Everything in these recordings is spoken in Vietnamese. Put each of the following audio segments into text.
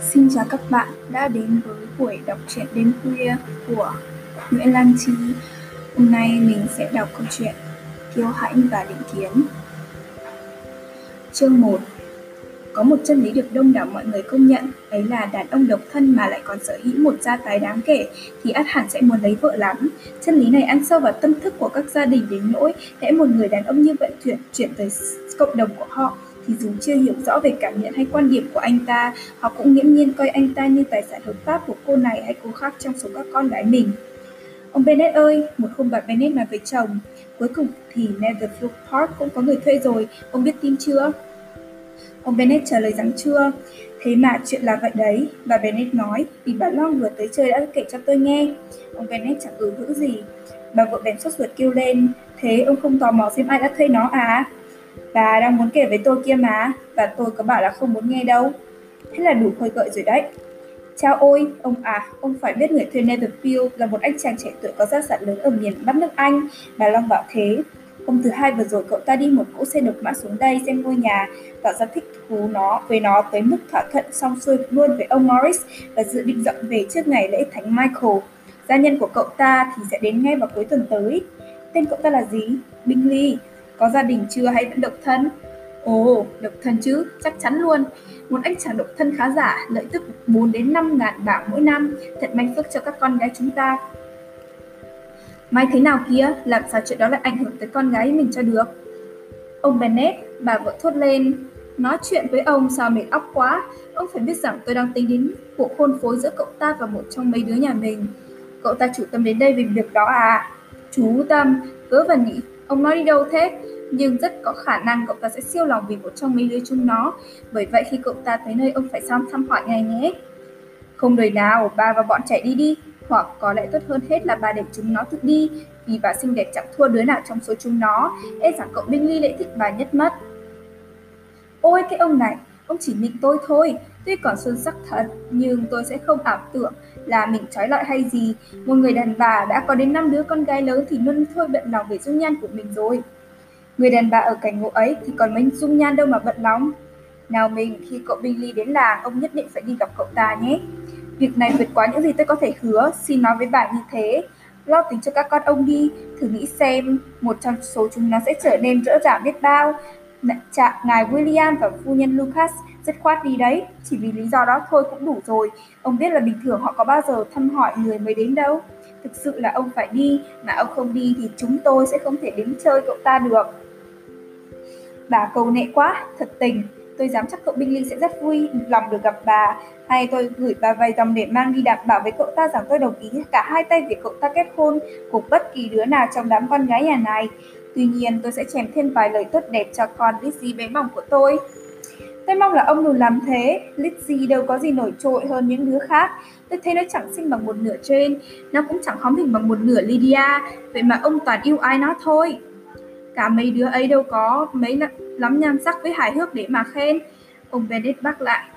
Xin chào các bạn đã đến với buổi đọc truyện đêm khuya của Nguyễn Lan Chi. Hôm nay mình sẽ đọc câu chuyện Kiêu hãnh và định kiến. Chương 1 có một chân lý được đông đảo mọi người công nhận, ấy là đàn ông độc thân mà lại còn sở hữu một gia tài đáng kể thì ắt hẳn sẽ muốn lấy vợ lắm. Chân lý này ăn sâu vào tâm thức của các gia đình đến nỗi hễ một người đàn ông như vậy chuyển chuyển tới cộng đồng của họ thì dù chưa hiểu rõ về cảm nhận hay quan điểm của anh ta, họ cũng nghiễm nhiên coi anh ta như tài sản hợp pháp của cô này hay cô khác trong số các con gái mình. Ông Bennett ơi, một hôm bà Bennett nói với chồng, cuối cùng thì Netherfield Park cũng có người thuê rồi, ông biết tin chưa? Ông Bennett trả lời rằng chưa. Thế mà chuyện là vậy đấy, bà Bennett nói, vì bà Long vừa tới chơi đã kể cho tôi nghe. Ông Bennett chẳng ừ hữu gì. Bà vợ bèn sốt ruột kêu lên, thế ông không tò mò xem ai đã thuê nó à? Bà đang muốn kể với tôi kia mà, và tôi có bảo là không muốn nghe đâu. Thế là đủ khơi gợi rồi đấy. Chao ôi, ông à, ông phải biết người thuê Netherfield là một anh chàng trẻ tuổi có gia sản lớn ở miền Bắc nước Anh. Bà Long bảo thế. Hôm thứ hai vừa rồi cậu ta đi một cỗ xe độc mã xuống đây xem ngôi nhà, tỏ ra thích thú nó với nó tới mức thỏa thuận xong xuôi luôn với ông Morris và dự định dọn về trước ngày lễ Thánh Michael. Gia nhân của cậu ta thì sẽ đến ngay vào cuối tuần tới. Tên cậu ta là gì? Bingley. Có gia đình chưa hay vẫn độc thân? Ồ, độc thân chứ, chắc chắn luôn. Một anh chàng độc thân khá giả, lợi tức 4 đến 5 ngàn bảng mỗi năm, thật may phước cho các con gái chúng ta. Mai thế nào kia, làm sao chuyện đó lại ảnh hưởng tới con gái mình cho được? Ông Bennett, bà vợ thốt lên, nói chuyện với ông sao mệt óc quá, ông phải biết rằng tôi đang tính đến cuộc hôn phối giữa cậu ta và một trong mấy đứa nhà mình. Cậu ta chủ tâm đến đây vì việc đó à? Chú Tâm, cớ và nhỉ, ông nói đi đâu thế? nhưng rất có khả năng cậu ta sẽ siêu lòng vì một trong mấy đứa chúng nó. Bởi vậy khi cậu ta tới nơi ông phải xong thăm hỏi ngay nhé. Không đời nào, bà và bọn trẻ đi đi, hoặc có lẽ tốt hơn hết là bà để chúng nó tự đi, vì bà xinh đẹp chẳng thua đứa nào trong số chúng nó, e rằng cậu Bingley lại thích bà nhất mất. Ôi cái ông này, ông chỉ nịnh tôi thôi, tuy còn xuân sắc thật, nhưng tôi sẽ không ảo tưởng là mình trói lọi hay gì. Một người đàn bà đã có đến năm đứa con gái lớn thì luôn thôi bận lòng về dung nhan của mình rồi. Người đàn bà ở cảnh ngộ ấy thì còn mấy dung nhan đâu mà bận lòng. Nào mình, khi cậu Bingley đến làng, ông nhất định phải đi gặp cậu ta nhé. Việc này vượt quá những gì tôi có thể hứa, xin nói với bà như thế. Lo tính cho các con ông đi, thử nghĩ xem, một trong số chúng nó sẽ trở nên rỡ rả biết bao. Chạ, ngài William và phu nhân Lucas rất khoát đi đấy, chỉ vì lý do đó thôi cũng đủ rồi. Ông biết là bình thường họ có bao giờ thăm hỏi người mới đến đâu. Thực sự là ông phải đi, mà ông không đi thì chúng tôi sẽ không thể đến chơi cậu ta được. Bà cầu nệ quá, thật tình. Tôi dám chắc cậu binh Bingley sẽ rất vui lòng được gặp bà. Hay tôi gửi bà vài dòng để mang đi đảm bảo với cậu ta rằng tôi đồng ý cả hai tay việc cậu ta kết hôn cùng bất kỳ đứa nào trong đám con gái nhà này. Tuy nhiên tôi sẽ chèm thêm vài lời tốt đẹp cho con Lizzie bé mỏng của tôi. Tôi mong là ông đừng làm thế, Lizzie đâu có gì nổi trội hơn những đứa khác. Tôi thấy nó chẳng xinh bằng một nửa trên, nó cũng chẳng hóm hình bằng một nửa Lydia, vậy mà ông toàn yêu ai nó thôi. Cả mấy đứa ấy đâu có mấy lắm nhan sắc với hài hước để mà khen. Ông Bennett bác lại.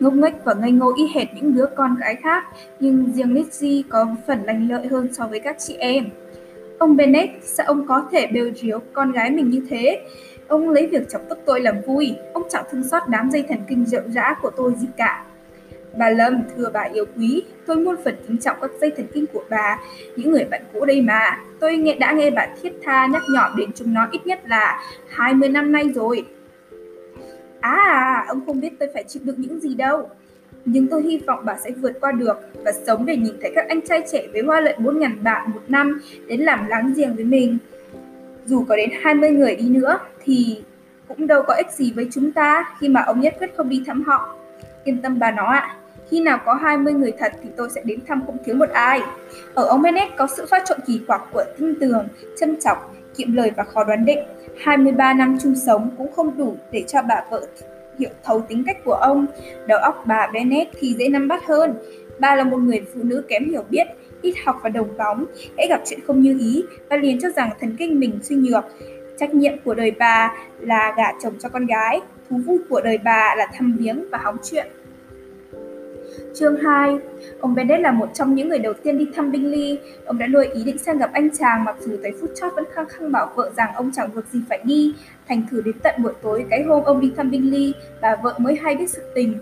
Ngốc nghếch và ngây ngô y hệt những đứa con gái khác, nhưng riêng Lizzie có phần lành lợi hơn so với các chị em. Ông Bennett, sao ông có thể bêu riếu con gái mình như thế? Ông lấy việc chọc tức tôi làm vui, ông chẳng thương xót đám dây thần kinh rộng rã của tôi gì cả. Bà Lâm, thưa bà yêu quý, tôi muôn phần kính trọng các dây thần kinh của bà, những người bạn cũ đây mà. Tôi nghe đã nghe bà thiết tha nhắc nhở đến chúng nó ít nhất là 20 năm nay rồi. À, ông không biết tôi phải chịu đựng những gì đâu. Nhưng tôi hy vọng bà sẽ vượt qua được và sống để nhìn thấy các anh trai trẻ với hoa lợi 4.000 bạn một năm đến làm láng giềng với mình. Dù có đến 20 người đi nữa thì cũng đâu có ích gì với chúng ta khi mà ông nhất quyết không đi thăm họ. Yên tâm bà nó ạ, à, khi nào có 20 người thật thì tôi sẽ đến thăm không thiếu một ai. Ở ông Bennett có sự phát trộn kỳ quặc của tinh tường, châm chọc, kiệm lời và khó đoán định. 23 năm chung sống cũng không đủ để cho bà vợ hiểu thấu tính cách của ông. Đầu óc bà Bennett thì dễ nắm bắt hơn. Bà là một người phụ nữ kém hiểu biết, ít học và đồng bóng, hãy gặp chuyện không như ý, và liền cho rằng thần kinh mình suy nhược. Trách nhiệm của đời bà là gả chồng cho con gái, thú vui của đời bà là thăm viếng và hóng chuyện. Chương 2 Ông Bennett là một trong những người đầu tiên đi thăm Bingley. Ông đã nuôi ý định sang gặp anh chàng mặc dù tới phút chót vẫn khăng khăng bảo vợ rằng ông chẳng việc gì phải đi. Thành thử đến tận buổi tối cái hôm ông đi thăm Bingley, bà vợ mới hay biết sự tình.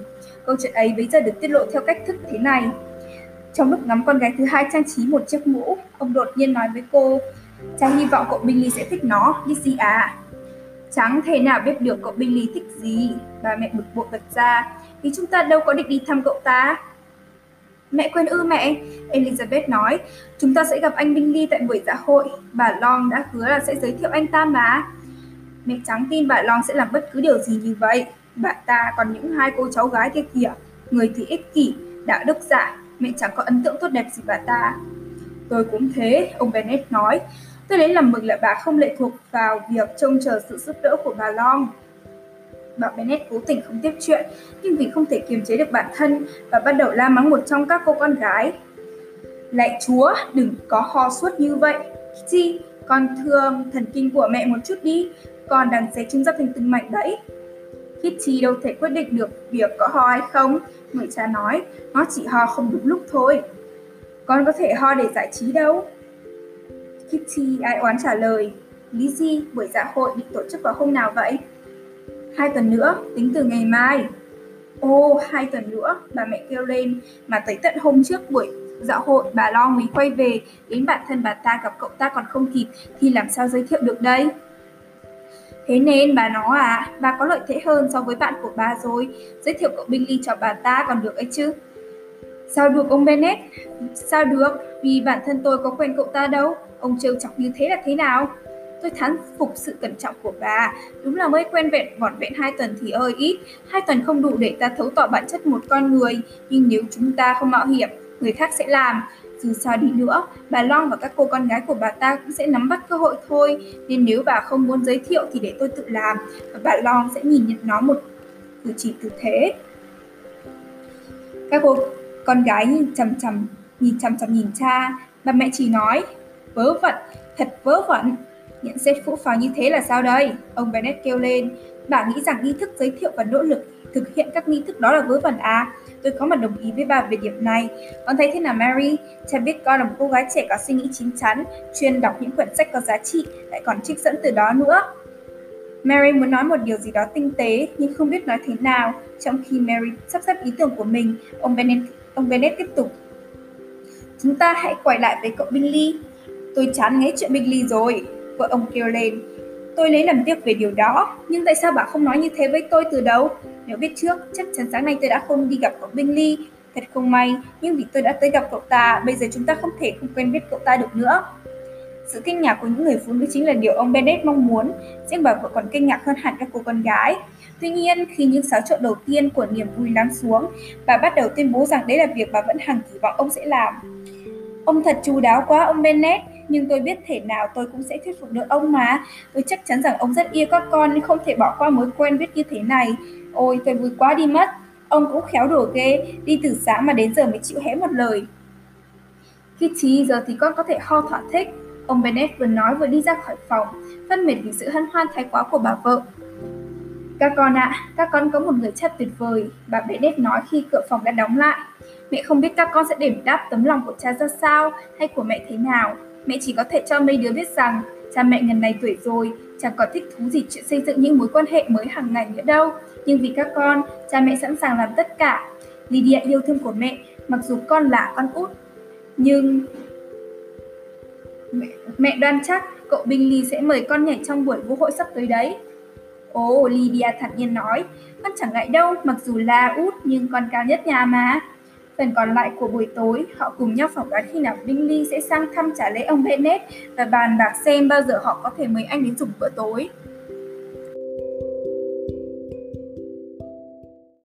Câu chuyện ấy bây giờ được tiết lộ theo cách thức thế này. Trong lúc ngắm con gái thứ hai trang trí một chiếc mũ, ông đột nhiên nói với cô, cha hy vọng cậu Bingley sẽ thích nó, Lizzie à. Chẳng thể nào biết được cậu Billy thích gì, bà mẹ bực bội bật ra, vì chúng ta đâu có định đi thăm cậu ta. Mẹ quên ư mẹ, Elizabeth nói, chúng ta sẽ gặp anh Bingley tại buổi dạ hội, bà Long đã hứa là sẽ giới thiệu anh ta mà. Mẹ trắng tin bà Long sẽ làm bất cứ điều gì như vậy, bà ta còn những hai cô cháu gái kia kìa, người thì ích kỷ, đạo đức giả, mẹ chẳng có ấn tượng tốt đẹp gì bà ta. Tôi cũng thế, ông Bennett nói, Tôi lấy làm mừng là bà không lệ thuộc vào việc trông chờ sự giúp đỡ của bà Long. Bà Bennett cố tình không tiếp chuyện, nhưng vì không thể kiềm chế được bản thân và bắt đầu la mắng một trong các cô con gái. Lạy chúa, đừng có ho suốt như vậy. Kitty, con thương thần kinh của mẹ một chút đi, con đang xé chúng ra thành từng mảnh đấy. Kitty đâu thể quyết định được việc có ho hay không, người cha nói, nó chỉ ho không đúng lúc thôi. Con có thể ho để giải trí đâu. Kitty ai oán trả lời. Lizzie, buổi dạ hội bị tổ chức vào hôm nào vậy? Hai tuần nữa, tính từ ngày mai. Ô, hai tuần nữa, bà mẹ kêu lên, mà tới tận hôm trước buổi dạ hội bà lo mới quay về, đến bản thân bà ta gặp cậu ta còn không kịp, thì làm sao giới thiệu được đây? Thế nên bà nó à, bà có lợi thế hơn so với bạn của bà rồi, giới thiệu cậu Billy cho bà ta còn được ấy chứ. Sao được ông Bennett? Sao được? Vì bản thân tôi có quen cậu ta đâu. Ông trêu chọc như thế là thế nào? Tôi thán phục sự cẩn trọng của bà. Đúng là mới quen vẹn vỏn vẹn hai tuần thì ơi ít. Hai tuần không đủ để ta thấu tỏ bản chất một con người. Nhưng nếu chúng ta không mạo hiểm, người khác sẽ làm. Dù sao đi nữa, bà Long và các cô con gái của bà ta cũng sẽ nắm bắt cơ hội thôi. Nên nếu bà không muốn giới thiệu thì để tôi tự làm. Và bà Long sẽ nhìn nhận nó một cử chỉ tử thế. Các cô con gái nhìn chằm chằm nhìn chằm chằm nhìn cha, bà mẹ chỉ nói, vớ vẩn, thật vớ vẩn. Nhận xét phũ phàng như thế là sao đây? Ông Bennett kêu lên, bà nghĩ rằng nghi thức giới thiệu và nỗ lực thực hiện các nghi thức đó là vớ vẩn à? Tôi có mặt đồng ý với bà về điểm này. Con thấy thế nào Mary? Cha biết con là một cô gái trẻ có suy nghĩ chín chắn, chuyên đọc những quyển sách có giá trị, lại còn trích dẫn từ đó nữa. Mary muốn nói một điều gì đó tinh tế nhưng không biết nói thế nào. Trong khi Mary sắp xếp ý tưởng của mình, ông Bennett, ông Bennett tiếp tục. Chúng ta hãy quay lại với cậu Billy. Tôi chán ngấy chuyện Billy rồi, vợ ông kêu lên. Tôi lấy làm tiếc về điều đó, nhưng tại sao bà không nói như thế với tôi từ đầu? Nếu biết trước, chắc chắn sáng nay tôi đã không đi gặp cậu Billy. Thật không may, nhưng vì tôi đã tới gặp cậu ta, bây giờ chúng ta không thể không quen biết cậu ta được nữa. Sự kinh ngạc của những người phụ nữ chính là điều ông Bennett mong muốn, riêng bà vợ còn kinh ngạc hơn hẳn các cô con gái. Tuy nhiên, khi những xáo trộn đầu tiên của niềm vui lắng xuống, bà bắt đầu tuyên bố rằng đấy là việc bà vẫn hằng kỳ vọng ông sẽ làm. Ông thật chú đáo quá ông Bennett, nhưng tôi biết thể nào tôi cũng sẽ thuyết phục được ông mà. Tôi chắc chắn rằng ông rất yêu các con nên không thể bỏ qua mối quen biết như thế này. Ôi, tôi vui quá đi mất. Ông cũng khéo đổ ghê, đi từ sáng mà đến giờ mới chịu hé một lời. Kitty, giờ thì con có thể ho thỏa thích. Ông Bennett vừa nói vừa đi ra khỏi phòng, phân mệt vì sự hân hoan thái quá của bà vợ. Các con ạ, à, các con có một người cha tuyệt vời, bà Bennett nói khi cửa phòng đã đóng lại. Mẹ không biết các con sẽ đền đáp tấm lòng của cha ra sao hay của mẹ thế nào. Mẹ chỉ có thể cho mấy đứa biết rằng cha mẹ ngần này tuổi rồi, chẳng có thích thú gì chuyện xây dựng những mối quan hệ mới hàng ngày nữa đâu. Nhưng vì các con, cha mẹ sẵn sàng làm tất cả. Lydia yêu thương của mẹ, mặc dù con là con út. Nhưng mẹ, mẹ đoan chắc cậu Bingley sẽ mời con nhảy trong buổi vũ hội sắp tới đấy. Ồ, Lydia thản nhiên nói, con chẳng ngại đâu, mặc dù là út nhưng con cao nhất nhà mà. Phần còn lại của buổi tối, họ cùng nhau phỏng đoán khi nào Bingley sẽ sang thăm trả lễ ông Bennett và bàn bạc xem bao giờ họ có thể mời anh đến dùng bữa tối.